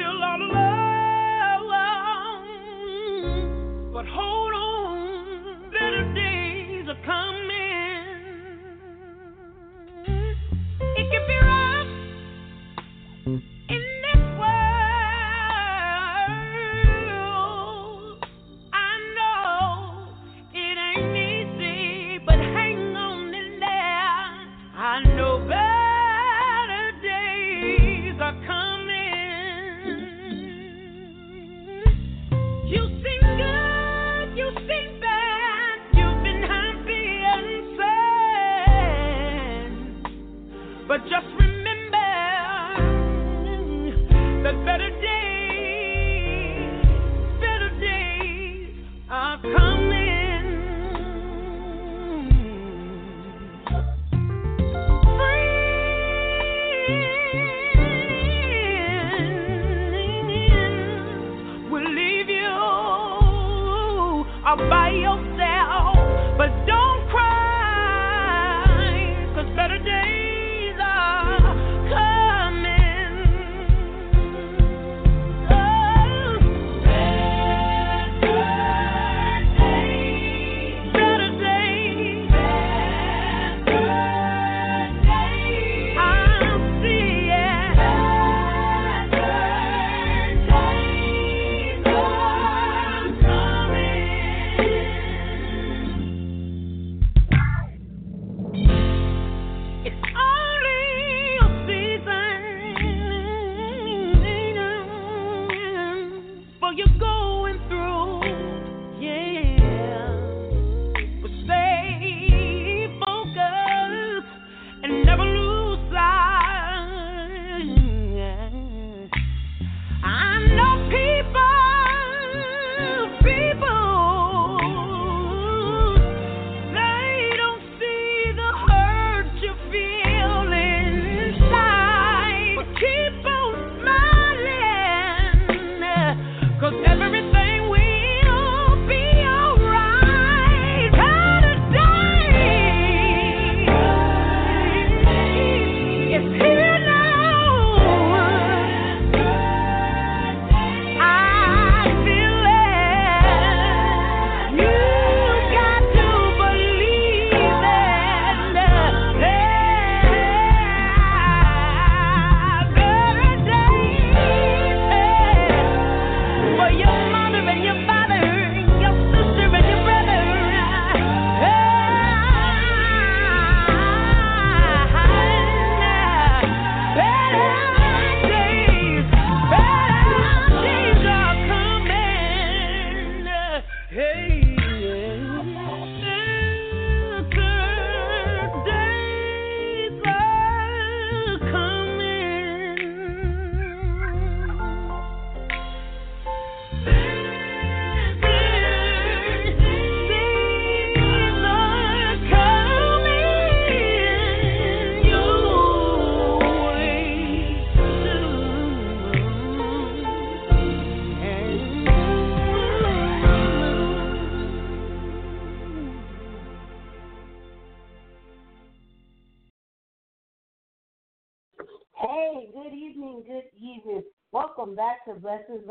still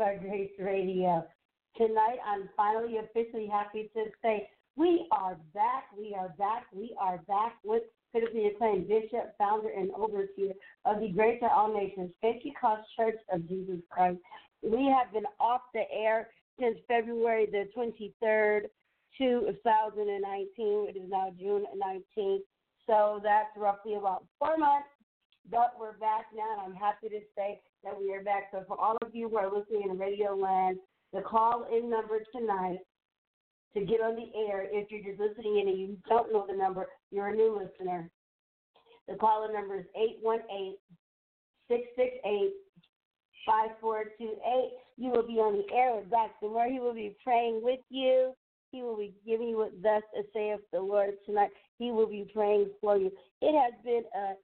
By Grace Radio. Tonight, I'm finally officially happy to say we are back, we are back, we are back with critically acclaimed Bishop, founder, and overseer of the Greater All Nations Pentecost Church of Jesus Christ. We have been off the air since February the 23rd, 2019. It is now June 19th. So that's roughly about four months. But we're back now, and I'm happy to say that we are back. So for all of you who are listening in Radio Land, the call in number tonight to get on the air, if you're just listening in and you don't know the number, you're a new listener. The call in number is 818 668 5428. You will be on the air with Dr. Moore. He will be praying with you. He will be giving you what thus saith the Lord tonight. He will be praying for you. It has been a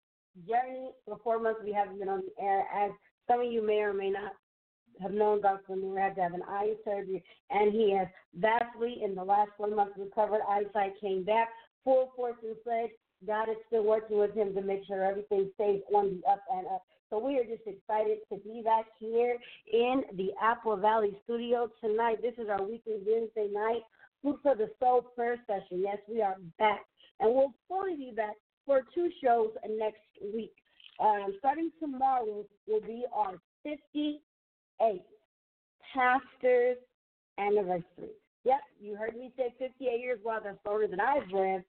journey for four months. We haven't been on the air. As some of you may or may not have known Dr. Moore had to have an eye surgery, and he has vastly, in the last four months, recovered eyesight, came back full force and said God is still working with him to make sure everything stays on the up and up. So we are just excited to be back here in the Apple Valley studio tonight. This is our weekly Wednesday night Food for the Soul prayer session. Yes, we are back. And we'll fully be back for two shows next week. Um, starting tomorrow will be our 58th pastor's anniversary. Yep, you heard me say 58 years. Well, that's older than I've lived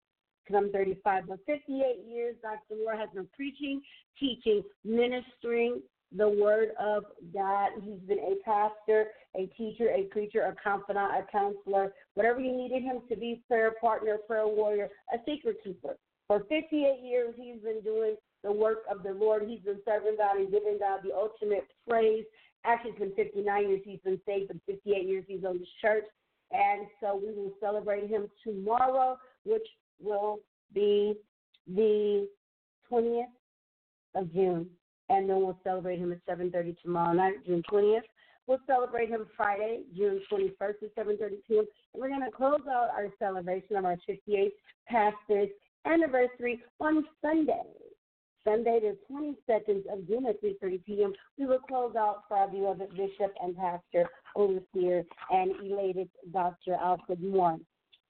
because I'm 35. But 58 years, Dr. Moore has been preaching, teaching, ministering the Word of God. He's been a pastor, a teacher, a preacher, a confidant, a counselor, whatever you needed him to be prayer partner, prayer warrior, a secret keeper. For 58 years, he's been doing the work of the Lord. He's been serving God and giving God the ultimate praise. Actually, it's been 59 years he's been saved, but 58 years he's on the church. And so we will celebrate him tomorrow, which will be the 20th of June. And then we'll celebrate him at 7.30 tomorrow night, June 20th. We'll celebrate him Friday, June 21st at 7.30 p.m. And we're going to close out our celebration of our 58th pastor's anniversary on Sunday. Sunday, the 22nd of June at 3.30 p.m., we will close out for our beloved Bishop and Pastor, Overseer, and elated Dr. Alfred Moore.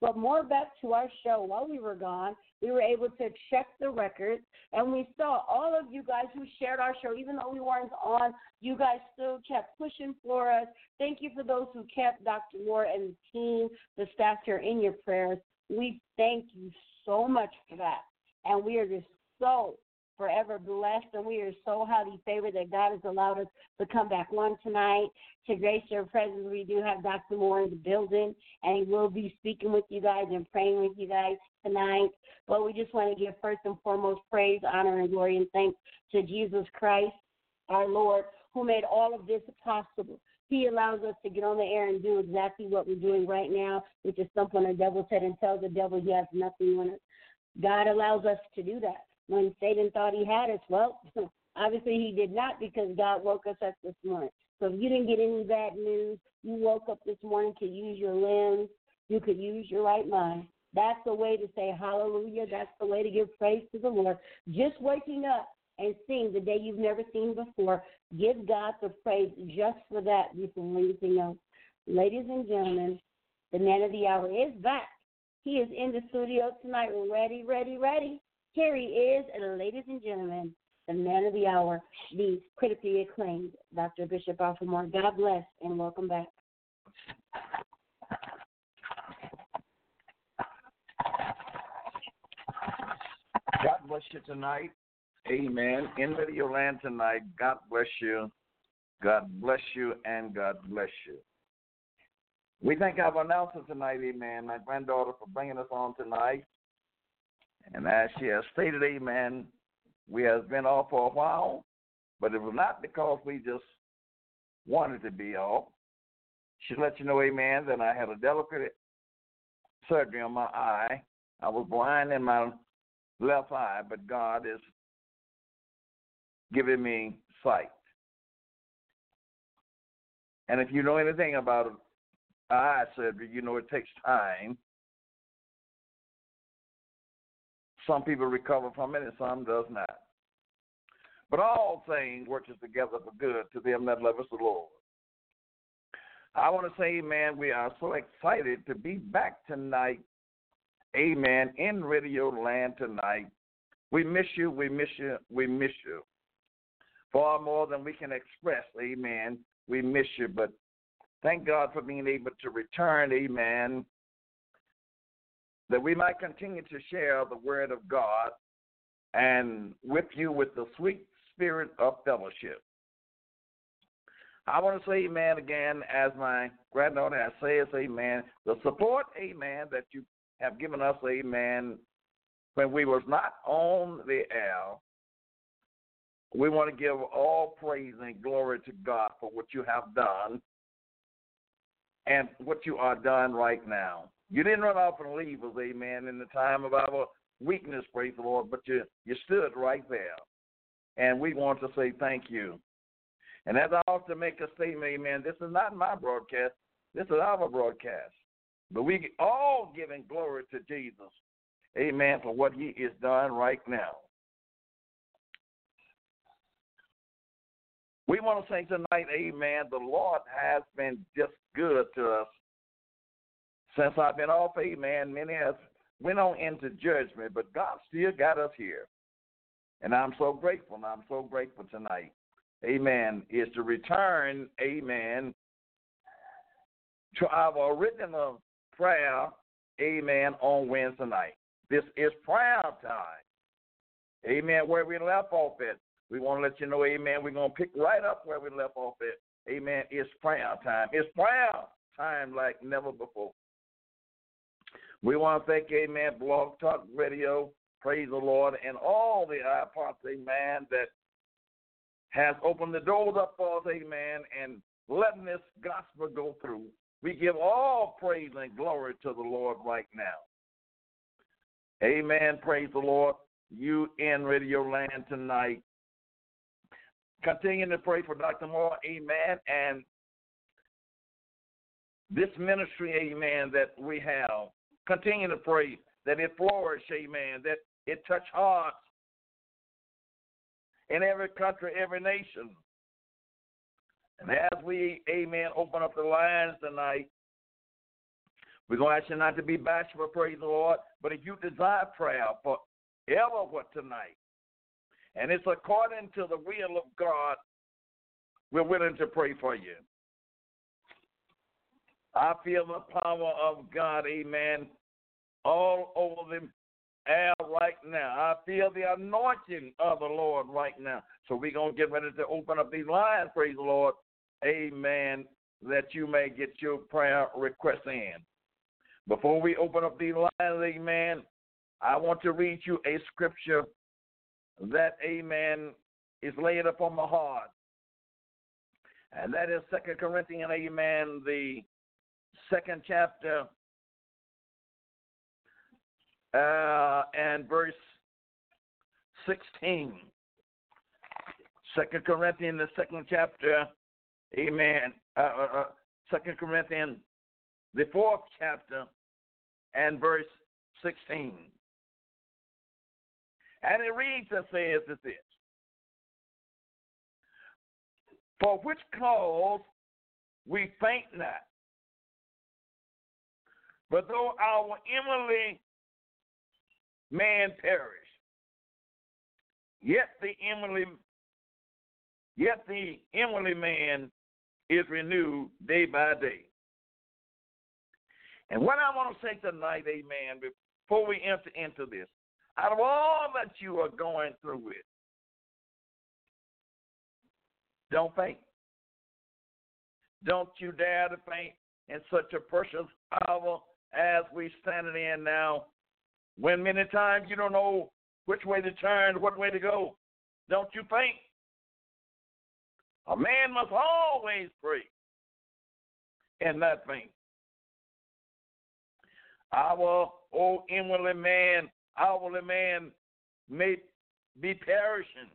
But more back to our show. While we were gone, we were able to check the records, and we saw all of you guys who shared our show, even though we weren't on, you guys still kept pushing for us. Thank you for those who kept Dr. Moore and the team, the staff here in your prayers. We thank you so much for that. And we are just so forever blessed, and we are so highly favored that God has allowed us to come back on tonight to grace your presence. We do have Dr. Moore in the building, and he will be speaking with you guys and praying with you guys tonight. But we just want to give first and foremost praise, honor, and glory and thanks to Jesus Christ, our Lord, who made all of this possible. He allows us to get on the air and do exactly what we're doing right now, which is stomp on the devil's head and tell the devil he has nothing on us. God allows us to do that when Satan thought he had us. Well, obviously he did not because God woke us up this morning. So if you didn't get any bad news, you woke up this morning to use your limbs, you could use your right mind. That's the way to say hallelujah. That's the way to give praise to the Lord. Just waking up and seeing the day you've never seen before. Give God the praise just for that before anything else. Ladies and gentlemen, the man of the hour is back. He is in the studio tonight, ready, ready, ready. Here he is, ladies and gentlemen, the man of the hour, the critically acclaimed Dr. Bishop Alfred God bless and welcome back. God bless you tonight. Amen. In Radio Land tonight, God bless you. God bless you and God bless you. We thank our announcer tonight, amen, my granddaughter, for bringing us on tonight. And as she has stated, amen, we have been off for a while, but it was not because we just wanted to be off. She let you know, amen, that I had a delicate surgery on my eye. I was blind in my left eye, but God is giving me sight. And if you know anything about eye surgery, you know it takes time Some people recover from it and some does not. But all things work together for good to them that love us the Lord. I want to say, amen, we are so excited to be back tonight, amen, in radio land tonight. We miss you, we miss you, we miss you. Far more than we can express, amen. We miss you, but thank God for being able to return, amen, that we might continue to share the word of God and with you with the sweet spirit of fellowship. I want to say amen again, as my granddaughter has said, amen. The support, amen, that you have given us, amen, when we was not on the air. We want to give all praise and glory to God for what you have done and what you are done right now. You didn't run off and leave us, amen, in the time of our weakness, praise the Lord, but you, you stood right there. And we want to say thank you. And as I often make a statement, amen, this is not my broadcast, this is our broadcast. But we all giving glory to Jesus, amen, for what he is done right now. We want to say tonight, amen, the Lord has been just good to us. Since I've been off, amen, many have went on into judgment, but God still got us here. And I'm so grateful, and I'm so grateful tonight amen, is to return, amen, to our original prayer, amen, on Wednesday night. This is prayer time. Amen. Where we left off at. We want to let you know, amen. We're going to pick right up where we left off at. Amen. It's prayer time. It's prayer time like never before. We want to thank, amen, Blog Talk Radio, praise the Lord, and all the iPods, amen, that has opened the doors up for us, amen, and letting this gospel go through. We give all praise and glory to the Lord right now. Amen. Praise the Lord. You in Radio Land tonight. Continue to pray for Dr. Moore. Amen. And this ministry, amen, that we have, continue to pray that it flourish, amen, that it touch hearts, in every country, every nation. And as we, amen, open up the lines tonight, we're going to ask you not to be bashful, praise the Lord. But if you desire prayer for ever what tonight, and it's according to the will of God, we're willing to pray for you. I feel the power of God, amen, all over the air right now. I feel the anointing of the Lord right now. So we're going to get ready to open up these lines, praise the Lord. Amen. That you may get your prayer requests in. Before we open up these lines, amen, I want to read you a scripture that, amen, is laid upon my heart. And that is Second Corinthians, amen, the second chapter, uh, and verse 16. Second Corinthians, the second chapter, amen. Uh, uh, uh, second Corinthians, the fourth chapter, and verse 16. And it reads and says this For which cause we faint not, but though our inwardly man perish. Yet the inwardly, yet the inwardly man is renewed day by day. And what I want to say tonight, amen, before we enter into this, out of all that you are going through with, don't faint. Don't you dare to faint in such a precious hour as we standing in now when many times you don't know which way to turn, what way to go, don't you think? A man must always pray and not faint. Our old inwardly man, outwardly man may be perishing.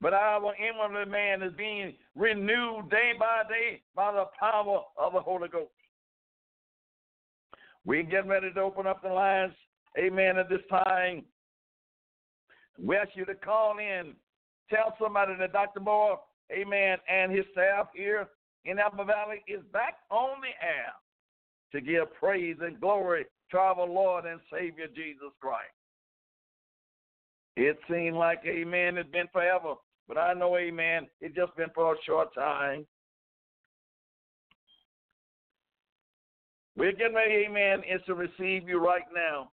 But our inwardly man is being renewed day by day by the power of the Holy Ghost. We get ready to open up the lines, amen, at this time. We ask you to call in. Tell somebody that Dr. Moore, amen, and his staff here in Apple Valley is back on the air to give praise and glory to our Lord and Savior Jesus Christ. It seemed like, amen, it's been forever, but I know, amen, it's just been for a short time. We're getting ready, amen, is to receive you right now.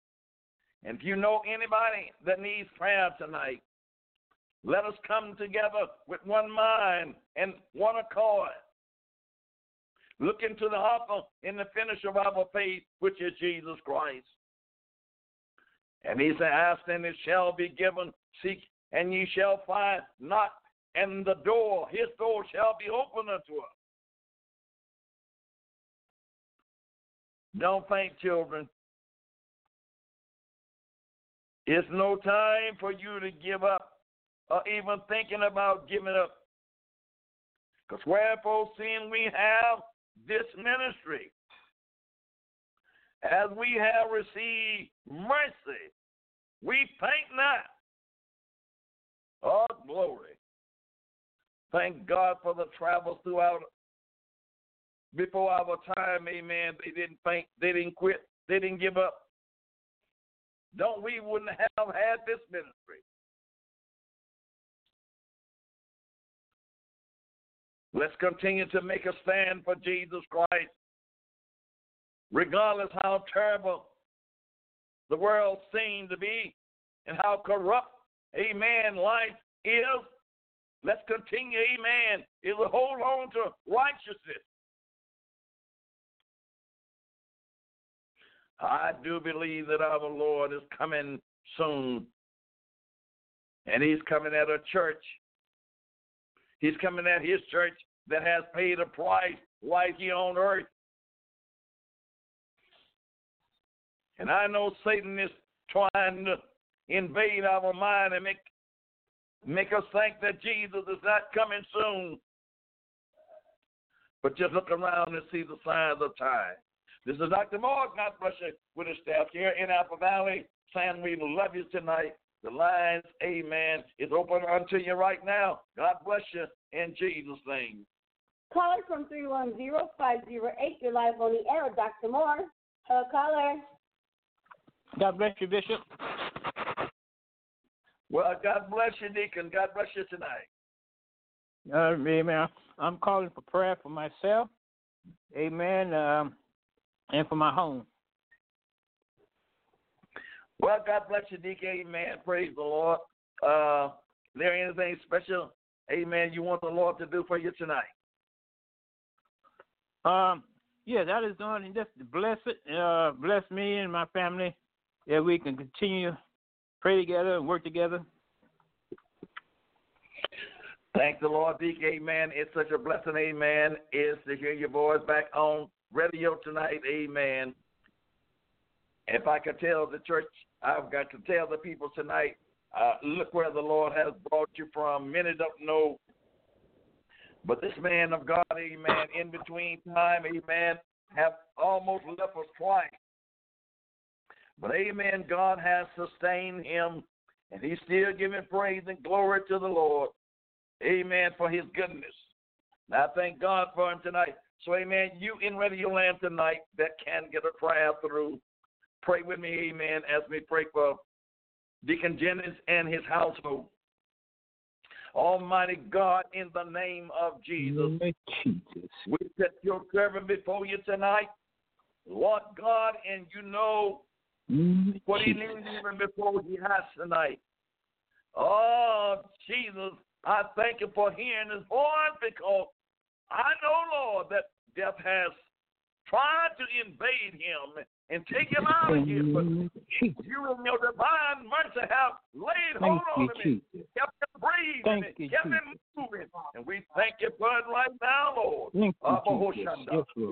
And if you know anybody that needs prayer tonight, let us come together with one mind and one accord. Look into the author and the finisher of our faith, which is Jesus Christ. And he said, Ask and it shall be given, seek and ye shall find, knock and the door, his door shall be open unto us. Don't faint, children. It's no time for you to give up or even thinking about giving up. Because wherefore, seeing we have this ministry, as we have received mercy, we faint not. Oh, glory. Thank God for the travels throughout before our time, amen. They didn't faint, they didn't quit, they didn't give up. Don't we wouldn't have had this ministry. Let's continue to make a stand for Jesus Christ, regardless how terrible the world seems to be and how corrupt, amen, life is. Let's continue, amen, is to hold on to righteousness. I do believe that our Lord is coming soon. And he's coming at a church. He's coming at his church that has paid a price right here on earth. And I know Satan is trying to invade our mind and make make us think that Jesus is not coming soon. But just look around and see the signs of time. This is Dr. Moore, God bless you, with his staff here in Apple Valley, saying we love you tonight. The lines, amen, is open unto you right now. God bless you in Jesus' name. Caller from 310-508, you're live on the air, Dr. Moore. Hello, caller. God bless you, Bishop. Well, God bless you, Deacon. God bless you tonight. Uh, amen. I'm calling for prayer for myself. Amen. Um, and for my home. Well, God bless you, Deacon. man. Praise the Lord. Uh, is there anything special, amen, you want the Lord to do for you tonight? Um, yeah, that is done. And just bless it, uh, bless me and my family that we can continue pray together and work together. Thank the Lord, Deacon. Amen. It's such a blessing, amen, is to hear your voice back on radio tonight. Amen. If I could tell the church, I've got to tell the people tonight, uh, look where the Lord has brought you from. Many don't know. But this man of God, amen, in between time, amen, have almost left us twice. But amen, God has sustained him, and he's still giving praise and glory to the Lord. Amen, for his goodness. And I thank God for him tonight. So, amen, you in Radio Land tonight that can get a prayer through, pray with me, amen, as we pray for Deacon Jennings and his household. Almighty God, in the name of Jesus, Jesus. we set your servant before you tonight. Lord God, and you know what he needs even before he has tonight. Oh, Jesus, I thank you for hearing his voice because I know, Lord, that death has tried to invade him and take him out of here, but you in your divine mercy have laid hold on him and kept him breathing and kept him moving. And we thank you for it right now, Lord.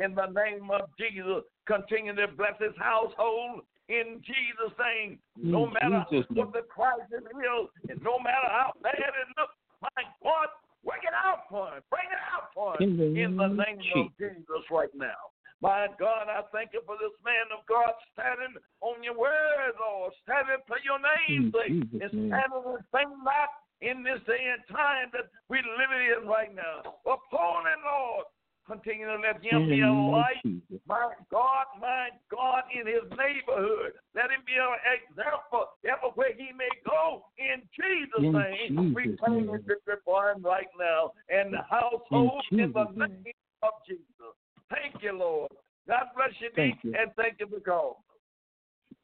in the name of Jesus, continue to bless his household in Jesus' name. No matter what the crisis is, and no matter how bad it looks, my God, Work it out for him. Bring it out for him. In the, in the name of Jesus right now. My God, I thank you for this man of God standing on your word, Lord, standing for your name, and standing and saying that in this day and time that we're living in right now. Upholding, Lord, Continue to let him be a light. My God, my God, in his neighborhood. Let him be an example everywhere he may go. In Jesus' In name, we Jesus' claim name. the victory for him right now. And the household in, Jesus' the name. name of Jesus. Thank you, Lord. God bless you, Thank Dee, you. and thank you for calling.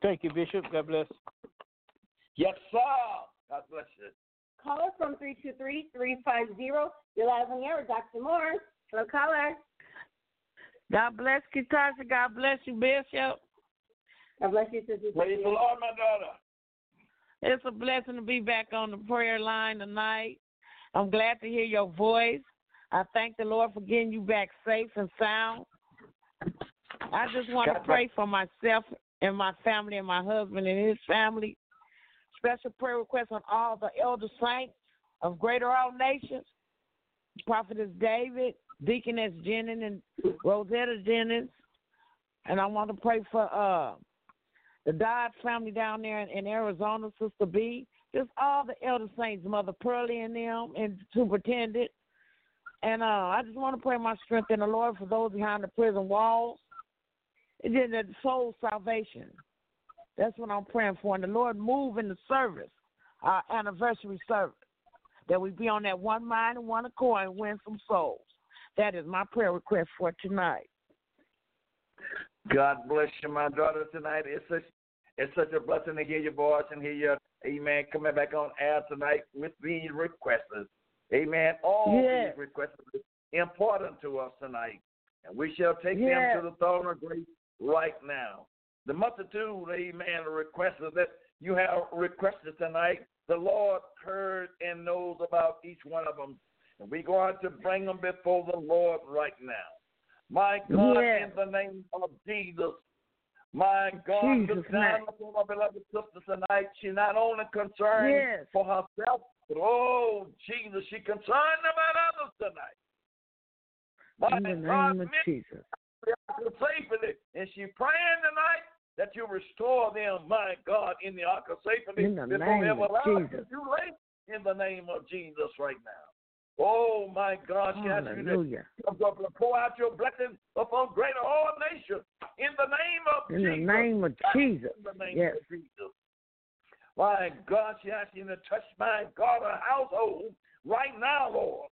Thank you, Bishop. God bless. Yes, sir. God bless you. Caller from 323-350. You're live on the air with Dr. Moore. Hello, caller. God bless you, Tasha. God bless you, Bishop. God bless you, Sister. Praise the Lord, my daughter. It's a blessing to be back on the prayer line tonight. I'm glad to hear your voice. I thank the Lord for getting you back safe and sound. I just want to God pray for myself and my family and my husband and his family. Special prayer request on all the elder saints of Greater All Nations. Prophetess David, Deaconess Jennings, and Rosetta Jennings. And I want to pray for uh the Dodd family down there in, in Arizona, Sister B, just all the elder saints, Mother Pearlie and them, and Superintendent. And uh, I just want to pray my strength in the Lord for those behind the prison walls. And then the soul salvation. That's what I'm praying for. And the Lord move in the service, our anniversary service, that we be on that one mind and one accord and win some souls. That is my prayer request for tonight. God bless you, my daughter, tonight. It's such it's such a blessing to hear your voice and hear your amen coming back on air tonight with these requests. Amen. All Yes. these requests are important to us tonight. And we shall take Yes. them to the throne of grace right now. The multitude, amen, of requests that you have requested tonight, the Lord heard and knows about each one of them. And we're going to bring them before the Lord right now. My God, Yes. in the name of Jesus, my God, Jesus' down upon my beloved sister tonight. She's not only concerned Yes. for herself, but oh, Jesus, she's concerned about others tonight. My In the God, name of many Jesus. safely, and she's praying tonight that you restore them, my God, in the ark of safety In the before name of Jesus. too late in the name of Jesus right now. Oh my God, she asks you to Hallelujah. pour out your blessing upon greater all nations in the name of In Jesus. the name of Jesus. In the name Yes. of Jesus. My God, she asks you to touch my God, household right now, Lord.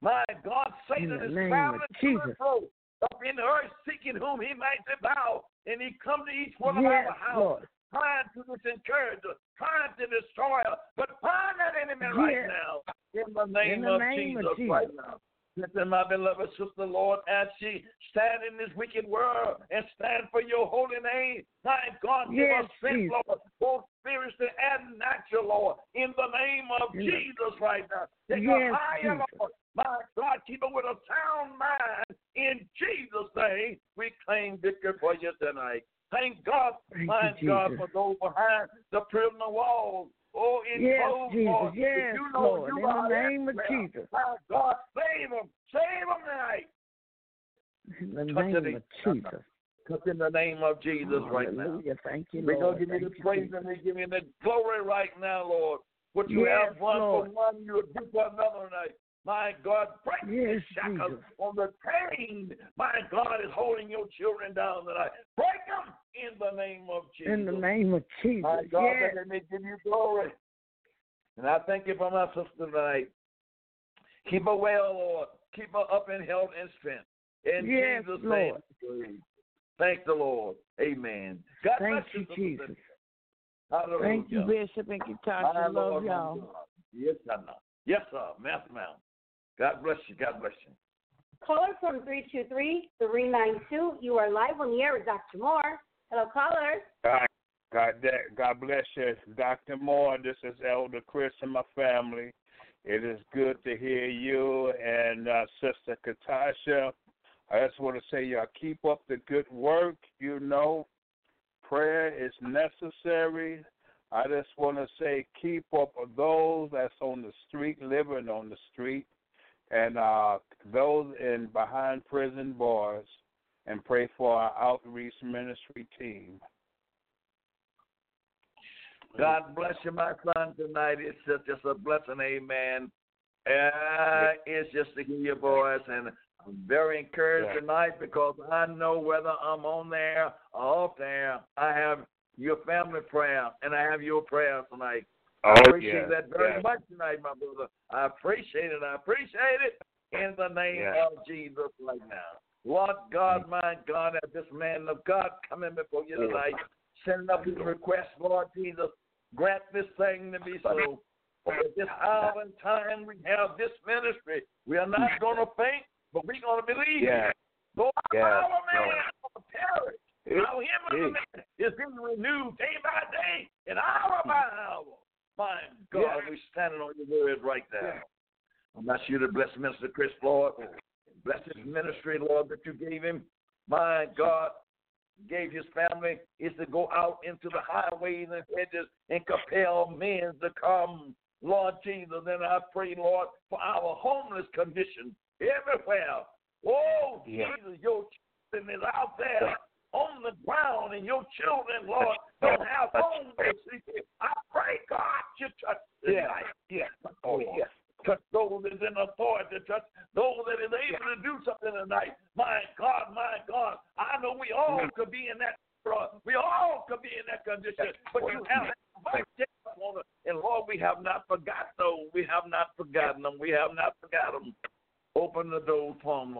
My God, Satan In is traveling to and fro up in the earth, seeking whom he might devour. And he come to each one of our houses. Trying to disencourage us, trying to destroy us. But find that enemy right now in the name, in the of, name of Jesus right Jesus. now. Listen, my beloved sister, Lord, as she stand in this wicked world and stand for your holy name. My God, give Yes, us strength, Jesus. Lord, both spiritual and natural, Lord, in the name of Yes. Jesus right now. Take Yes, her higher, Jesus. Lord. My God, keep her with a sound mind. In Jesus' name, we claim victory for you tonight. Thank God, Thank my you, God, for those behind the prison walls. Oh, in Yes, Jesus. Lord. Yes, you know Lord. you In the name of everywhere. Jesus. My God, save them. Save them tonight. In the Touch name of Jesus. Because in the name of Jesus right now. Thank you, We're Lord. going to give you the praise and we give you the glory right now, Lord. What you Yes, have one Lord. for one, you will do for another night. My God, break Yes, the shackles Jesus. on the pain. My God is holding your children down tonight. Break them in the name of Jesus. In the name of Jesus. My God, yes. that they may give you glory. And I thank you for my sister tonight. Keep her well, Lord. Keep her up in health and strength. In Yes, Jesus' Lord. name. Thank the Lord. Amen. God Thank bless you, Sister Jesus. Cynthia. Hallelujah. Thank you, Bishop and My Katasha. Love Lord, y'all. God. Yes, sir. Yes, sir. Mass Mount. God bless you. God bless you. Caller from 323-392. You are live on the air with Dr. Moore. Hello, caller. God, God, God bless you, Dr. Moore. This is Elder Chris and my family. It is good to hear you and uh, Sister Katasha. I just want to say, y'all keep up the good work. You know, prayer is necessary. I just want to say, keep up those that's on the street, living on the street, and uh, those in behind prison bars, and pray for our outreach ministry team. God bless you, my son, tonight. It's just, just a blessing, amen. Uh, it's just to hear your voice, and I'm very encouraged Yeah. tonight because I know whether I'm on there or off there, I have your family prayer and I have your prayer tonight. I Oh, appreciate yeah. that very yeah. much tonight, my brother. I appreciate it. I appreciate it in the name of Jesus right now. Lord God, my God, as this man of God coming before you tonight, sending up his request, Lord Jesus, grant this thing to be so. At this hour and time we have this ministry. We are not going to faint, but we're going to believe. Yeah. Though Yeah. our man Lord. will perish, now him man is being renewed day by day and hour by hour. My God, Yeah. we're standing on your word right now. I'm asking you to bless Minister Chris, Lord. Bless his ministry, Lord, that you gave him. My God, gave his family is to go out into the highways and hedges and compel men to come. Lord Jesus, and I pray, Lord, for our homeless condition everywhere. Oh, Yeah. Jesus, your children is out there on the ground, and your children, Lord, don't have homes to sleep in. I pray, God, you touch them. Yeah. Yeah. Oh, yes. Touch those that is in authority, touch those that is able to do something tonight. My God, my God, I know we all could be in that. We all could be in that condition, but you have mercy on us. And Lord, we have not forgotten those. We have not forgotten them. We have not forgotten them. Open the doors for them.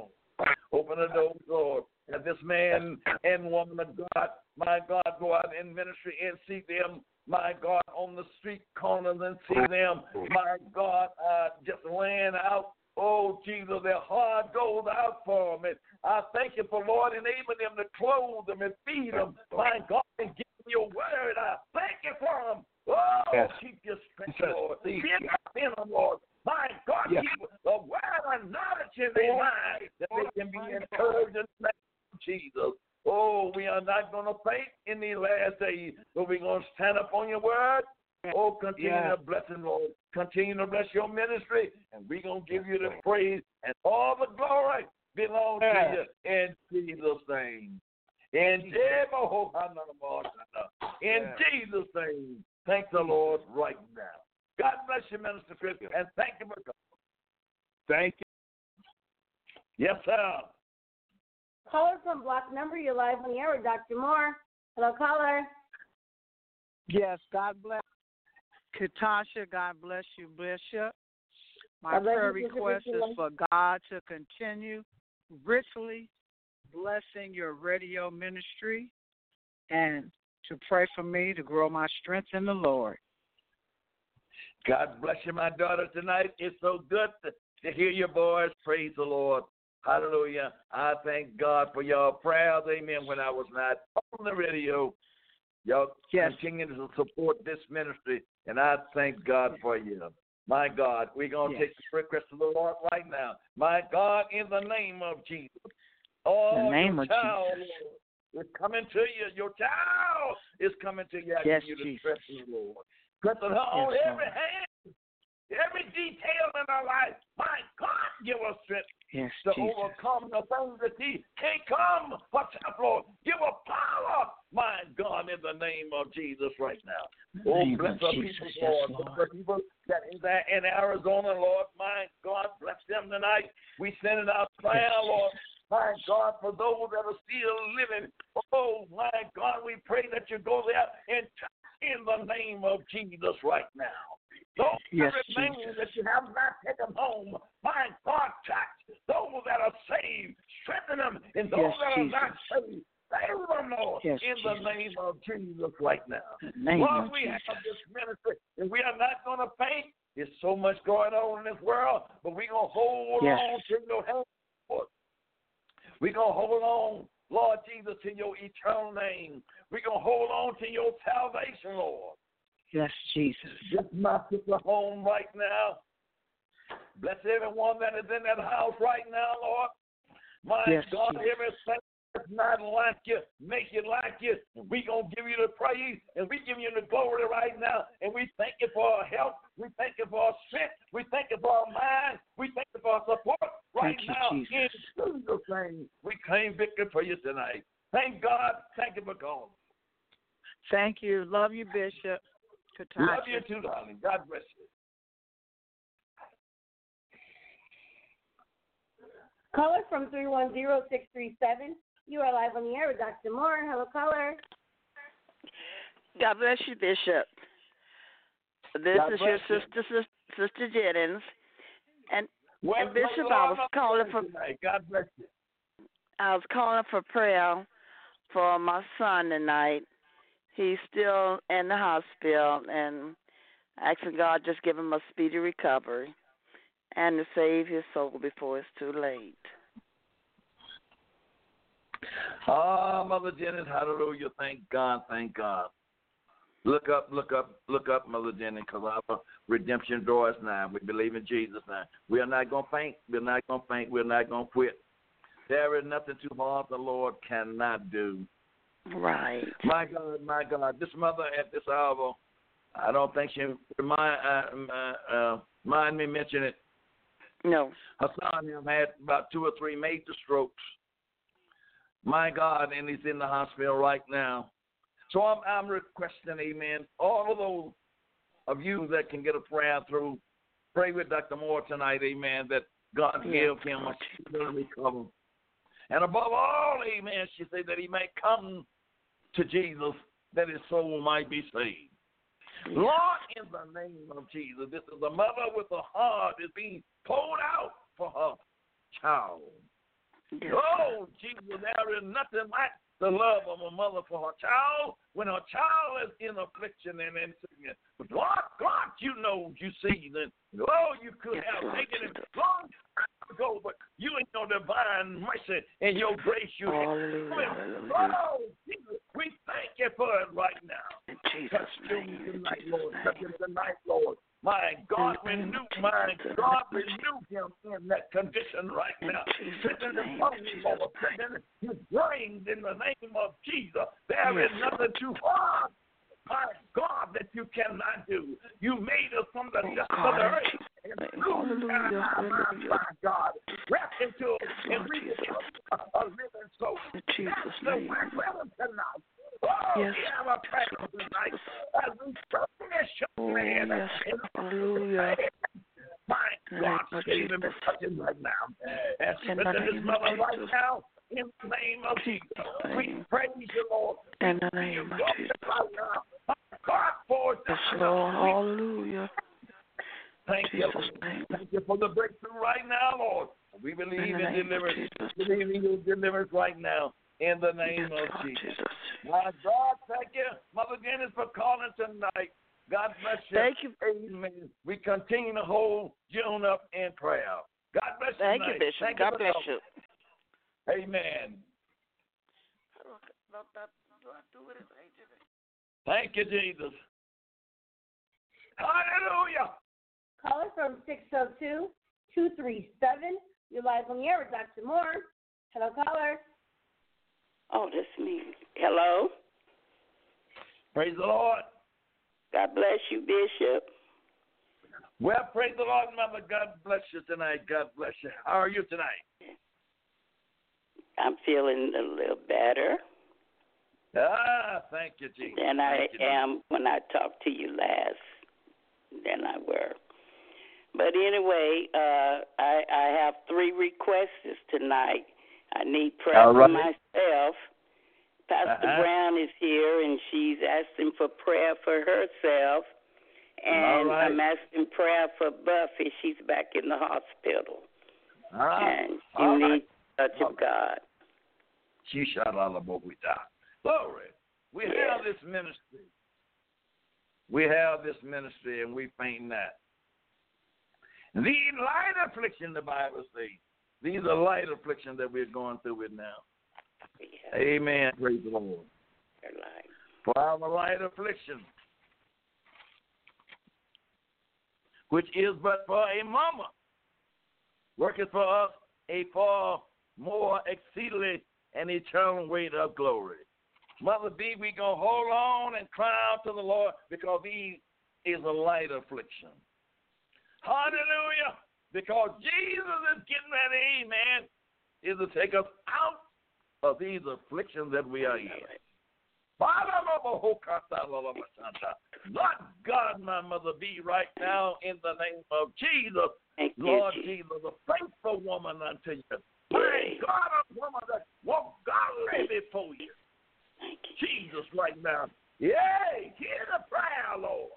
Open the doors, Lord. And this man and woman of God, my God, go out in ministry and see them, my God, on the street corners and see them, my God, uh, just laying out. Oh, Jesus, their heart goes out for them. And I thank you for, Lord, enabling them to clothe them and feed them, my God, and give them your word. I thank you for them. Oh, Yes. keep your strength. Lord. Keep up in them, Lord. My God, Yes. keep the word of knowledge in their mind that they can be encouraged in the name of Jesus. Oh, we are not going to faint in these last days, but we're going to stand up on your word. Oh, continue Yeah. to bless him, Lord. Continue to bless your ministry, and we're going to give you the praise and all the glory belongs Yeah. to you in Jesus' name. In in Jesus' name. Thank the Lord right now. God bless you, Minister Chris, and thank you for coming. Thank you. Yes, sir. Caller from block number, you're live on the air with Dr. Moore. Hello, caller. Yes, God bless. Katasha, God bless you, Bishop. My bless prayer you, Sister request is for God to continue richly blessing your radio ministry and to pray for me to grow my strength in the Lord. God bless you, my daughter, tonight. It's so good to, to hear your voice. Praise the Lord. Hallelujah. I thank God for your prayers. Amen. When I was not on the radio, y'all Yes. continue to support this ministry, and I thank God for you. My God, we're going to Yes. take the request of the Lord right now. My God, in the name of Jesus. Oh, the name of child, Jesus. Lord, is coming to you. Your child is coming to you. I Yes, you the Jesus. the Lord. Strengthen her on Yes, every hand, every detail in our life. My God, give us strength Yes, to Jesus. overcome the things that he can't come. What's up, Lord? Give her power, my God, in the name of Jesus right now. Oh, bless Jesus. people, Yes, Lord. Lord. Bless the people that is there in Arizona, Lord. My God, bless them tonight. We send it out prayer, Yes, Lord. My God, for those that are still living. Oh, my God, we pray that you go there and touch in the name of Jesus right now. Those Yes, that remain Jesus. that you have not taken home, my God, touch those that are saved, strengthen them, and those Yes, that are not Jesus. saved, save them, Lord, Yes, in the name of Jesus right now. In Lord, we Jesus. have this ministry, and we are not going to faint. There's so much going on in this world, but we're going to hold on to your Lord. We're going to hold on, Lord Jesus, to your eternal name. We're going to hold on to your salvation, Lord. Yes, Jesus. Bless my sister home right now. Bless everyone that is in that house right now, Lord. My Yes, God, Jesus. everything that's not like you, make it like you. we going to give you the praise and we give you the glory right now. And we thank you for our help. We thank you for our strength. We thank you for our mind. We thank you for our support right Thank you, now. Jesus. In Jesus' name, we claim victory for you tonight. Thank God. Thank you for calling. Thank you. Love you, Bishop. Katasha. Love you too, darling. God bless you. Caller from 310637. You are live on the air with Dr. Moore. Hello, caller. God bless you, Bishop. This God is your bless you. sister, sister, sister Jennings, and Well, And Bishop, I was calling for- tonight. God bless you. I was calling for prayer for my son tonight. He's still in the hospital, and asking God just give him a speedy recovery, and to save his soul before it's too late. Ah, Mother Jennings, hallelujah. Thank God, thank God. Look up, look up, look up, Mother Jennings, because our redemption draws now. We believe in Jesus now. We are not going to faint. We're not going to faint. We're not going to quit. There is nothing too hard the Lord cannot do. Right. My God, my God. This mother at this hour, I don't think she remind, uh, uh, uh, mind me mention it. No. Her son him had about two or three major strokes. My God, and he's in the hospital right now. So I'm I'm requesting, Amen. All of those of you that can get a prayer through, pray with Dr. Moore tonight, Amen. That God Yeah. give him a speedy recovery, and above all, Amen. She said that he may come to Jesus, that his soul might be saved. Lord, in the name of Jesus, this is a mother with a heart is being poured out for her child. Oh, Jesus, there is nothing like the love of a mother for her child when her child is in affliction and in sickness. But God, God, you know, you see that. Oh, you could have taken it long time ago, but you in your divine mercy and your grace, you have. Oh, for it right now. In Touch Jesus' him name. Tonight, Jesus' Lord. Touch name. him tonight, Lord. My God, renew, my. God, renew him in that condition right now. Jesus' Strengthen his name. bones, In Jesus' Lord. Strengthen his brains in the name of Jesus. There is Yes, nothing too hard. My God, that you cannot do. You made us from the Oh, dust of the earth. And through Hallelujah. my God, wrap into Yes, and reach a, a living soul. In Jesus' That's the name. weapon tonight. Oh, Yes. we have a prayer tonight. As we finish, Oh, man, yes. in Hallelullah. my God, name of save him and Jesus. touch him right now. And In the strengthen his name of mother right now. In the name of Jesus. We praise you, Lord. In the name of you Jesus. Right now. My God, for Yes. Lord. Hallelujah. Thank you, Jesus' Lord. name. Thank you for the breakthrough right now, Lord. We believe In in, the name of deliverance. We believe in your deliverance right now. In the name Yes, of Lord Jesus. Jesus. My God, thank you, Mother Dennis, for calling tonight. God bless you. Thank you. Amen. We continue to hold June up in prayer. God bless you. Thank you, tonight. Bishop. Thank God for bless calling. you. Amen. Thank you, Jesus. Hallelujah. Caller from 602 237. You're live on the air with Dr. Moore. Hello, caller. Oh, that's me. Hello. Praise the Lord. God bless you, Bishop. Well, praise the Lord, Mother. God bless you tonight. God bless you. How are you tonight? I'm feeling a little better Ah, thank you, Jesus. than I you, am when I talked to you last. Than I were. But anyway, uh, I I have three requests tonight. I need prayer right. for myself. Pastor Uh-huh. Brown is here, and she's asking for prayer for herself. And right. I'm asking prayer for Buffy. She's back in the hospital, Ah, and she all right. needs the touch of God. She shot all about with that. Glory. We Yes. have this ministry. We have this ministry, and we faint that. The light affliction, the Bible says. These are light afflictions that we're going through with now. Yeah, Amen. Praise the Lord. For our light affliction, which is but for a moment, worketh for us a far more exceedingly and eternal weight of glory. Mother B, we gonna hold on and cry out to the Lord because He is a light affliction. Hallelujah! Because Jesus is getting ready, amen, is to take us out of these afflictions that we are in. Lord God, my mother, be right now in the name of Jesus. Thank you, Lord Jesus. Jesus, a faithful woman unto you. praise. God, a woman that walk godly before you. Thank you. Jesus, right now. Yay, hear the prayer, Lord.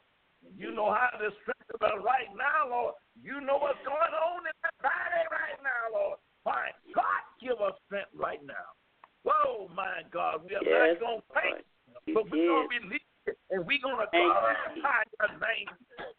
You know how to strengthen us right now, Lord. You know what's going on in the body right now, Lord. My God, give us strength right now. Whoa, my God, we are Yes, not going to faint, You but we're going did. to believe it, and we're going to Thank you. glorify your name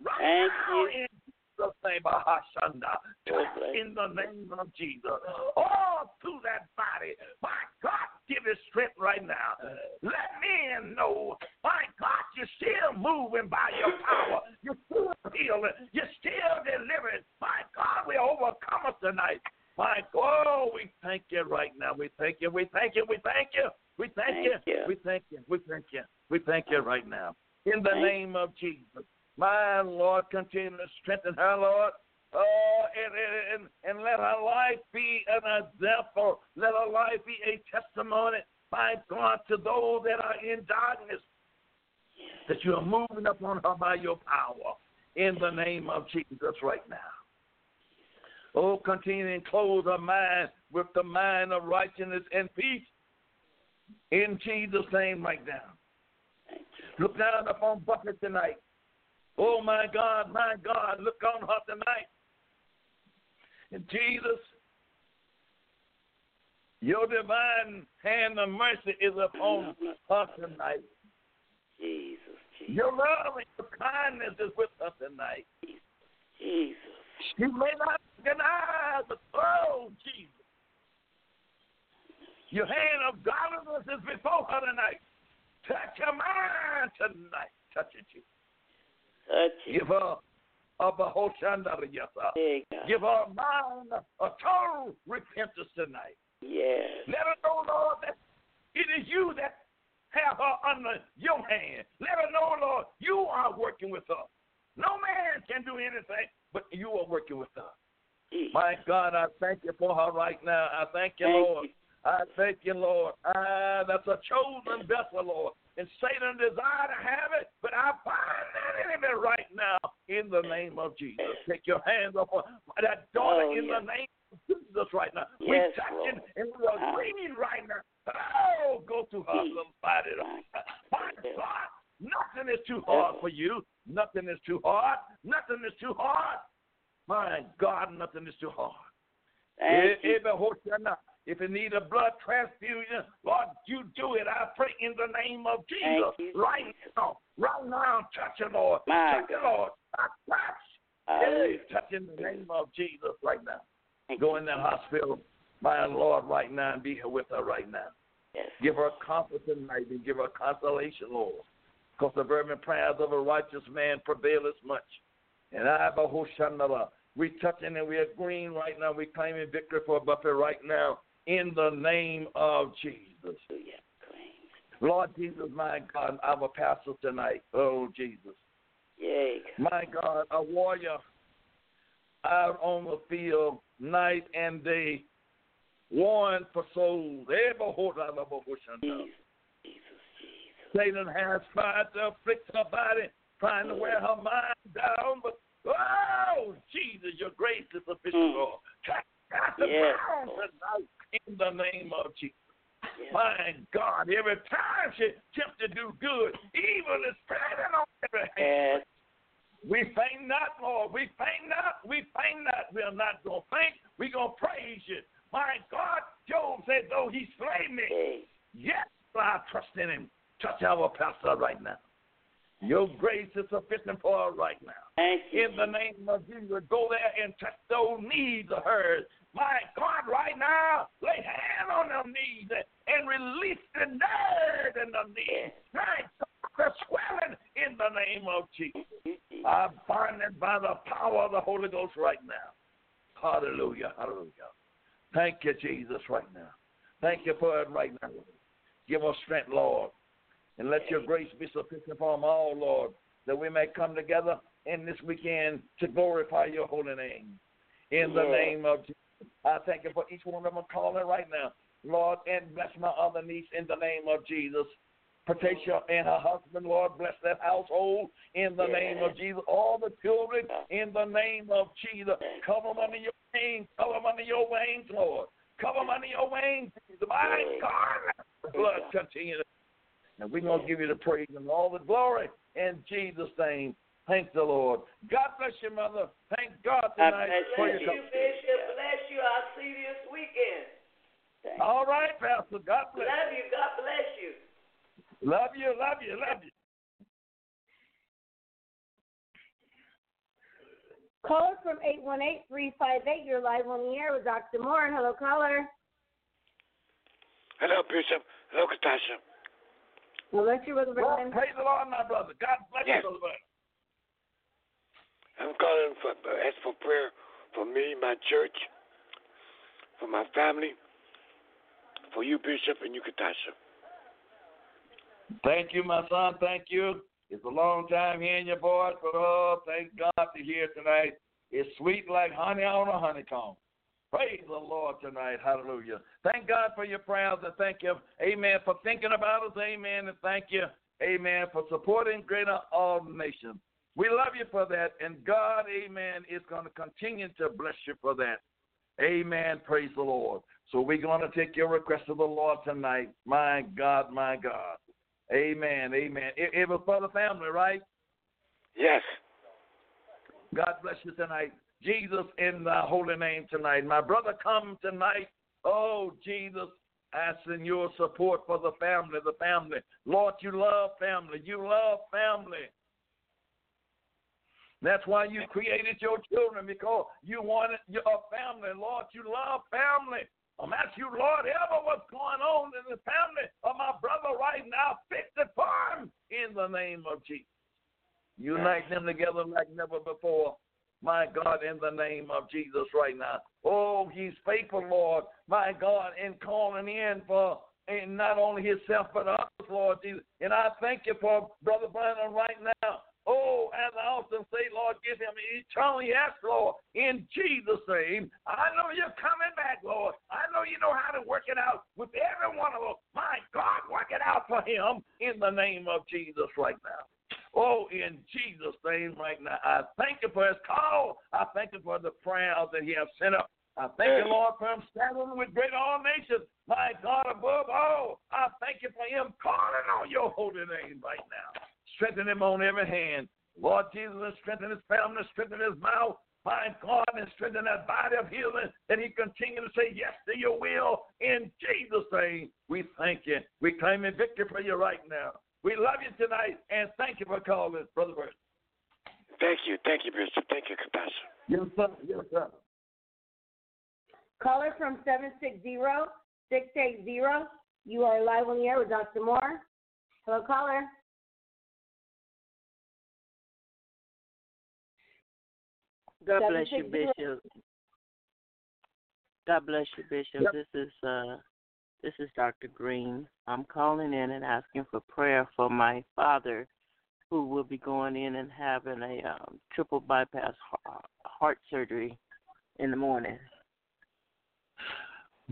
right Thank now you. in Jesus' name, Ahashanda. God bless In the name of Jesus. All through that body. My God, give it strength right now. Let men know, my God, you're still moving by your power. You're still healing. You're still delivering. My God, we overcome us tonight. My God, oh, we thank you right now. We thank you. We thank you. We thank you. We thank, Thank you. you. We thank you. We thank you. We thank you right now. In the Thank- name of Jesus. My Lord, continue to strengthen her, Lord. Oh, and, and, and let her life be an example. Let her life be a testimony, my God, to those that are in darkness, that you are moving upon her by your power. In the name of Jesus, right now. Oh, continue and clothe her mind with the mind of righteousness and peace. In Jesus' name, right now. Look down upon Bucket tonight. Oh, my God, my God, look on her tonight. And Jesus, your divine hand of mercy is upon her tonight. Jesus, Jesus, Your love and your kindness is with us tonight. Jesus. She may not deny, but oh, Jesus. Your hand of godliness is before her tonight. Touch her mind tonight. Touch it, Jesus. Touch it. Give her a. Hey, Give her a mind a total repentance tonight. Yes. Let her know, Lord, that it is you that have her under your hand. Let her know, Lord, you are working with her. No man can do anything, but you are working with her. Jesus. My God, I thank you for her right now. I thank you, Thank Lord. you. I thank you, Lord. Ah, that's a chosen vessel, Lord. And Satan desire to have it, but I bind that enemy right now in the name of Jesus. Take your hands off of that daughter Oh, in yes. the name of Jesus right now. Yes, We're touching Lord. and we are Ah. right now. Oh, go to her Jesus. little body. My God, nothing is too hard for you. Nothing is too hard. Nothing is too hard. My God, nothing is too hard. Thank. Eh, eh, if if you need a blood transfusion, Lord, you do it. I pray in the name of Jesus. You, right Jesus. now. Right now, touch it, Lord. My touch it, Lord. Touch, touch. Hey, touch in the name of Jesus right now. Thank Go in that hospital, my Lord, right now and be here with her right now. Yes. Give her comfort tonight and give her consolation, Lord. Because the fervent prayers of a righteous man prevail as much. And I, Bahushanala, we're touching and we are agreeing right now. We're claiming victory for Buffett right now in the name of Jesus. Lord Jesus, my God, our pastor tonight. Oh, Jesus. Yay. My God, a warrior out on the field night and day, warring for souls. Satan has tried to afflict her body, trying to wear her mind down, but oh, Jesus, your grace is sufficient, Mm. Lord. Cast it Yes, down tonight in the name of Jesus. Yes. My God, every time she attempts to do good, evil is spreading on every hand. Yes. We faint not, Lord. We faint not. We faint not. We are not going to faint. We're going to praise you. My God, Job said, though he slay me, yet will I trust in him. Touch our pastor right now. Your grace is sufficient for her right now. Thank you. In the name of Jesus, go there and touch those needs of hers. My God, right now, lay hand on them knees and release the nerve in the knees. God, the swelling in the name of Jesus. Mm-hmm. I bind it by the power of the Holy Ghost right now. Hallelujah, hallelujah. Thank you, Jesus, right now. Thank you for it right now. Give us strength, Lord. And let your grace be sufficient for them all, Lord, that we may come together in this weekend to glorify your holy name. In the name of Jesus. I thank you for each one of them calling right now. Lord, and bless my other niece in the name of Jesus. Patricia and her husband, Lord, bless that household in the name of Jesus. All the children in the name of Jesus. Cover them under your wings. Cover them under your wings, Lord. Cover them under your wings. My God, blood continue. And we're going to give you the praise and all the glory in Jesus' name. Thank the Lord. God bless you, mother. Thank God tonight for Bless your you, Bishop. Bless you. I'll see you this weekend. All right, Pastor. God bless. Love you. God bless you. Love you, love you, love you. Caller from 818-358. You're live on the air with Dr. Moore. Hello, caller. Hello, Bishop. Hello, Katasha. Well, bless you, Brother Well, Vernon. praise the Lord, my brother. God bless Yes. you, brother. Vernon. I'm calling for uh, ask for prayer for me, my church, for my family, for you, Bishop, and you, Katasha. Thank you, my son. Thank you. It's a long time hearing your voice, but oh, thank God to hear tonight. It's sweet like honey on a honeycomb. Praise the Lord tonight. Hallelujah. Thank God for your prayers and thank you, amen, for thinking about us. Amen. And thank you, amen, for supporting Greater All Nations. We love you for that. And God, amen, is going to continue to bless you for that. Amen. Praise the Lord. So we're going to take your request to the Lord tonight. My God, my God. Amen. Amen. It, it was for the family, right? Yes. God bless you tonight. Jesus in the holy name tonight. My brother come tonight. Oh, Jesus, asking your support for the family, the family. Lord, you love family. You love family. That's why you created your children because you wanted your family. Lord, you love family. Asking you, Lord, ever what's going on in the family of my brother right now, fix it for him in the name of Jesus. Unite them together like never before. My God, in the name of Jesus right now. Oh, he's faithful, Lord. My God, in calling in for and not only himself but others, Lord Jesus. And I thank you for Brother Brandon right now. Oh, as I often say, Lord, give him eternal yes, Lord, in Jesus' name. I know you're coming back, Lord. I know you know how to work it out with every one of us. My God, work it out for him in the name of Jesus right now. Oh, in Jesus' name right now. I thank you for his call. I thank you for the prayers that he has sent up. I thank you, Lord, for him standing with Greater All Nations. My God, above all, I thank you for him calling on your holy name right now. Strengthen him on every hand. Lord Jesus, and strengthen his family, strengthen his mouth. My God, and strengthen that body of healing that he continue to say yes to your will in Jesus' name. We thank you. We claim a victory for you right now. We love you tonight and thank you for calling, Brother Bird. Thank you. Thank you, Bishop. Thank you, Katasha. Yes, sir. Yes, sir. Caller from 760-680. You are live on the air with Dr. Moore. Hello, caller. God bless you. Bishop. God bless you, Bishop. Yep. This is uh this is Dr. Green. I'm calling in and asking for prayer for my father who will be going in and having a um, triple bypass heart surgery in the morning.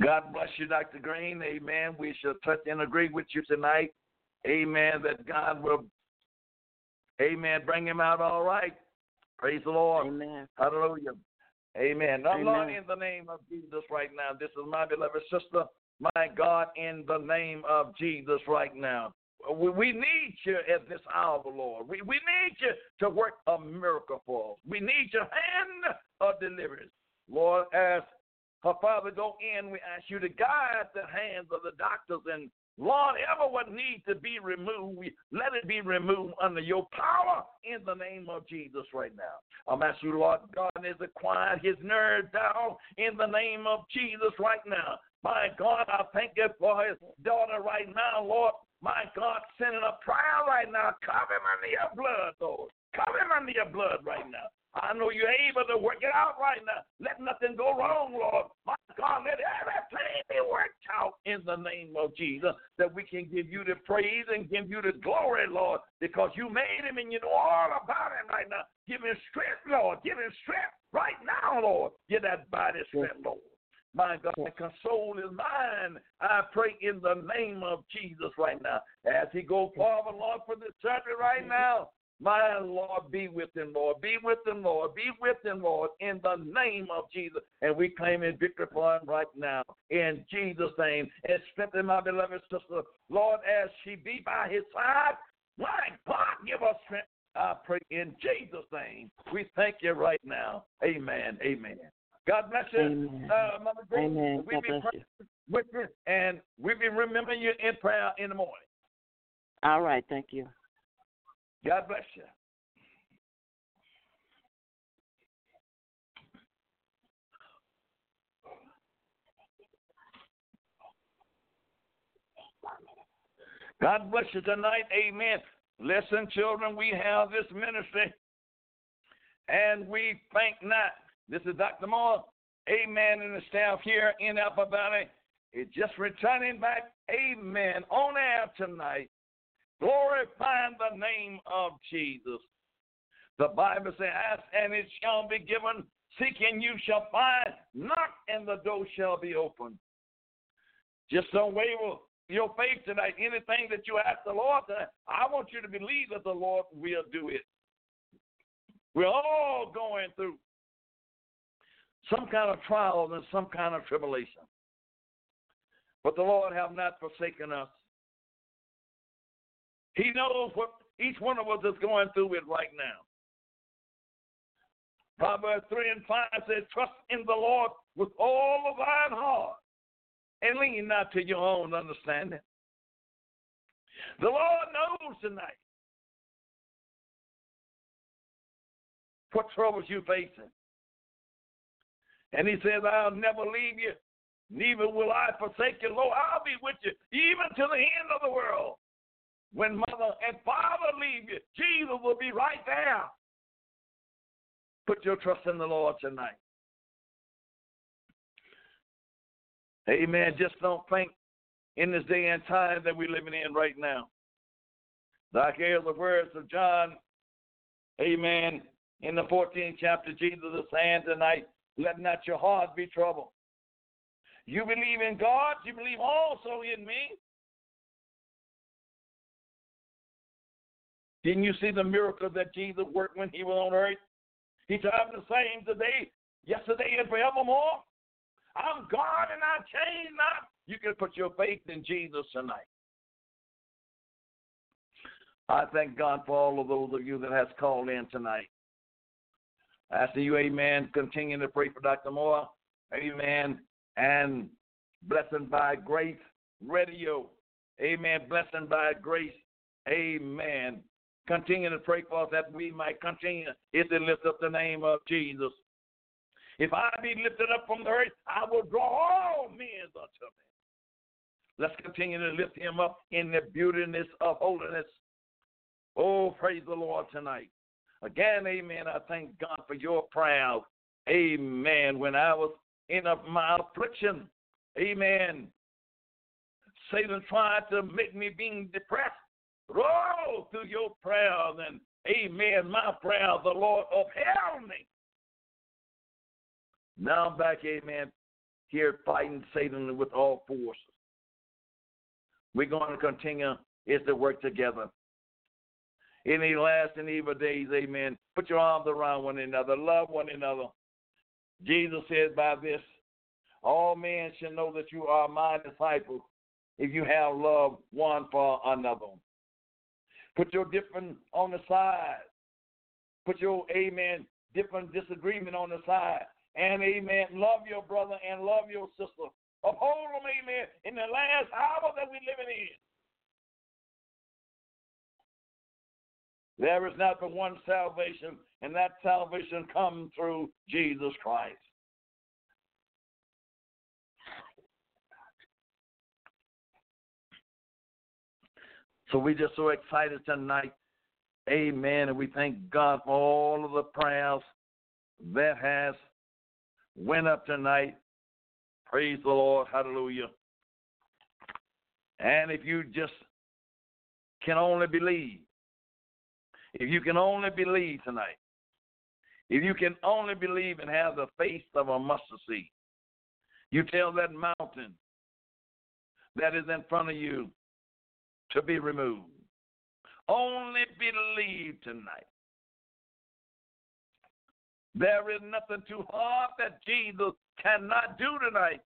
God bless you, Dr. Green. Amen. We shall touch and agree with you tonight. Amen. That God will, amen, bring him out all right. Praise the Lord. Amen. Hallelujah. Amen. Now, Lord, in the name of Jesus right now, this is my beloved sister. My God, in the name of Jesus right now. We, we need you at this hour, Lord. We, we need you to work a miracle for us. We need your hand of deliverance. Lord, as her father go in, we ask you to guide the hands of the doctors and Lord, ever what needs to be removed, let it be removed under your power in the name of Jesus right now. I'm asking you, Lord God, is to quiet his nerves down in the name of Jesus right now. My God, I thank you for his daughter right now, Lord. My God, sending a prayer right now. Cover him under your blood, Lord. Cover him under your blood right now. I know you're able to work it out right now. Let nothing go wrong, Lord. My God, let everything be worked out in the name of Jesus that we can give you the praise and give you the glory, Lord, because you made him and you know all about him right now. Give him strength, Lord. Give him strength right now, Lord. Give that body strength, Lord. My God, my console his mind. I pray in the name of Jesus right now. As he go forward, Lord, for this surgery right mm-hmm. now. My Lord, be with them, Lord. Be with them, Lord. Be with them, Lord, in the name of Jesus. And we claim in victory for him right now, in Jesus' name. And strengthen my beloved sister, Lord, as she be by his side. My God, give us strength. I pray in Jesus' name. We thank you right now. Amen. Amen. God bless you, Amen. uh, Mother Grace. Amen. We God be bless praying you. with you, and we be remembering you in prayer in the morning. All right. Thank you. God bless you. God bless you tonight. Amen. Listen, children, we have this ministry, and we think not. This is Dr. Moore. Amen. And the staff here in Apple Valley is just returning back. Amen. On air tonight glorifying the name of Jesus. The Bible says, Ask and it shall be given, seek and you shall find, knock and the door shall be opened. Just don't waver your faith tonight. Anything that you ask the Lord tonight, I want you to believe that the Lord will do it. We're all going through some kind of trial and some kind of tribulation. But the Lord have not forsaken us. He knows what each one of us is going through it right now. Proverbs 3 and 5 says, Trust in the Lord with all of thine heart and lean not to your own understanding. The Lord knows tonight what troubles you're facing. And he says, I'll never leave you, neither will I forsake you. Lord, I'll be with you even to the end of the world. When mother and father leave you, Jesus will be right there. Put your trust in the Lord tonight. Amen. Just don't think in this day and time that we're living in right now. Like hear the words of John, Amen. In the 14th chapter, Jesus is saying tonight, let not your heart be troubled. You believe in God, you believe also in me. Didn't you see the miracle that Jesus worked when he was on earth? He's the same today, yesterday, and forevermore. I'm God and I change not. You can put your faith in Jesus tonight. I thank God for all of those of you that has called in tonight. After you, amen, continue to pray for Dr. Moore, amen, and blessing by grace radio, amen, blessing by grace, amen. Continue to pray for us that we might continue to lift up the name of Jesus. If I be lifted up from the earth, I will draw all men unto me. Let's continue to lift him up in the beautiness of holiness. Oh, praise the Lord tonight. Again, amen. I thank God for your prayers. Amen. When I was in my affliction, amen. Satan tried to make me being depressed. Roll through your prayers and amen. My prayer, the Lord upheld me. Now I'm back, amen, here fighting Satan with all forces. We're going to continue is to work together. In the last and evil days, amen. Put your arms around one another, love one another. Jesus said, by this, all men shall know that you are my disciples if you have love one for another. Put your different on the side. Put your amen, different disagreement on the side. And amen, love your brother and love your sister. Uphold them, amen, in the last hour that we're living in. There is not but one salvation, and that salvation comes through Jesus Christ. So we're just so excited tonight. Amen. And we thank God for all of the prayers that has went up tonight. Praise the Lord. Hallelujah. And if you just can only believe, if you can only believe tonight, if you can only believe and have the faith of a mustard seed, you tell that mountain that is in front of you to be removed. only believe tonight. There is nothing too hard that Jesus cannot do tonight.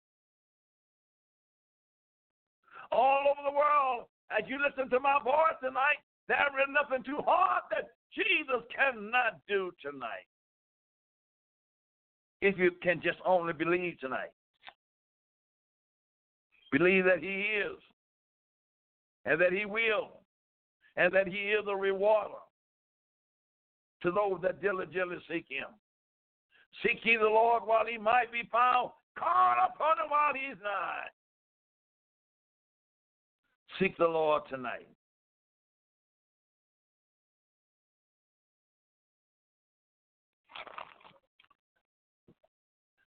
All over the world, as you listen to my voice tonight, there is nothing too hard that Jesus cannot do tonight. If you can just only believe tonight, believe that He is, and that He will, and that He is a rewarder to those that diligently seek Him. Seek ye the Lord while He might be found, call upon Him while He's nigh. Seek the Lord tonight.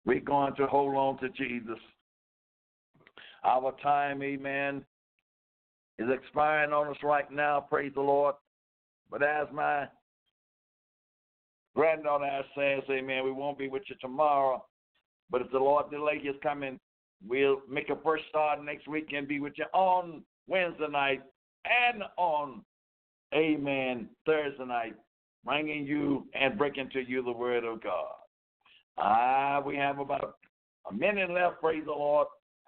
We're going to hold on to Jesus. Our time, amen, is expiring on us right now, praise the Lord. But as my granddaughter says, amen, we won't be with you tomorrow. But if the Lord delay his coming, we'll make a first start next week and be with you on Wednesday night and on, amen, Thursday night, bringing you and breaking to you the word of God. Ah, we have about a minute left, praise the Lord,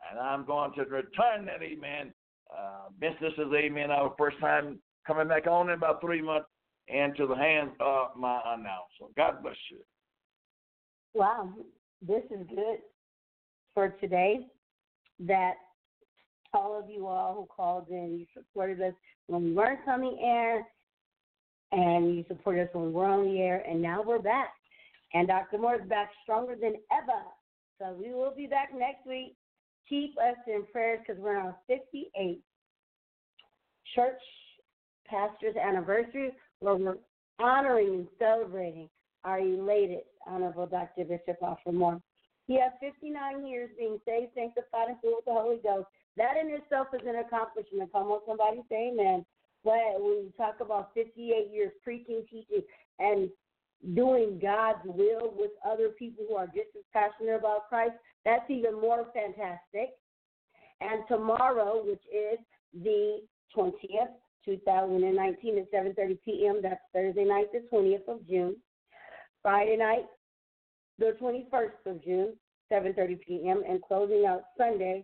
and I'm going to return that, amen. Uh, business is, amen, our first time coming back on in about three months, and to the hands of my announcer. God bless you. Wow, this is good for today. That all of you all who called in, you supported us when we weren't on the air, and you supported us when we were on the air, and now we're back. And Dr. Moore is back stronger than ever. So we will be back next week. Keep us in prayers because we're on 58 church pastor's anniversary where we're honoring and celebrating our elated Honorable Dr. Bishop Alfred Moore. He has 59 years being saved, sanctified, and filled with the Holy Ghost. That in itself is an accomplishment. Come on, somebody say amen. But when you talk about 58 years preaching, teaching, and doing God's will with other people who are just as passionate about Christ, that's even more fantastic. And tomorrow, which is the 20th, 2019 at 7:30 p.m. That's Thursday night, the 20th of June. Friday night, the 21st of June, 7:30 p.m. and closing out Sunday,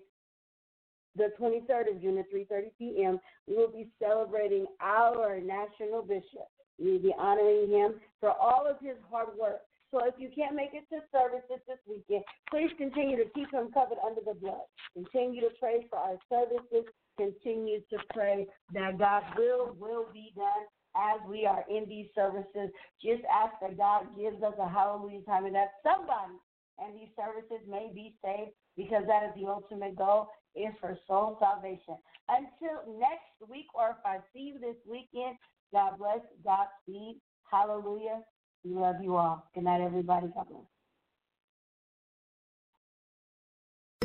the 23rd of June at 3:30 p.m. We will be celebrating our national bishop. We will be honoring him for all of his hard work. So if you can't make it to services this weekend, please continue to keep him covered under the blood. Continue to pray for our services. Continue to pray that God's will will be done as we are in these services. Just ask that God gives us a hallelujah time and that somebody and these services may be saved because that is the ultimate goal is for soul salvation. Until next week, or if I see you this weekend, God bless, God speed, hallelujah. We love you all. Good night, everybody. God bless.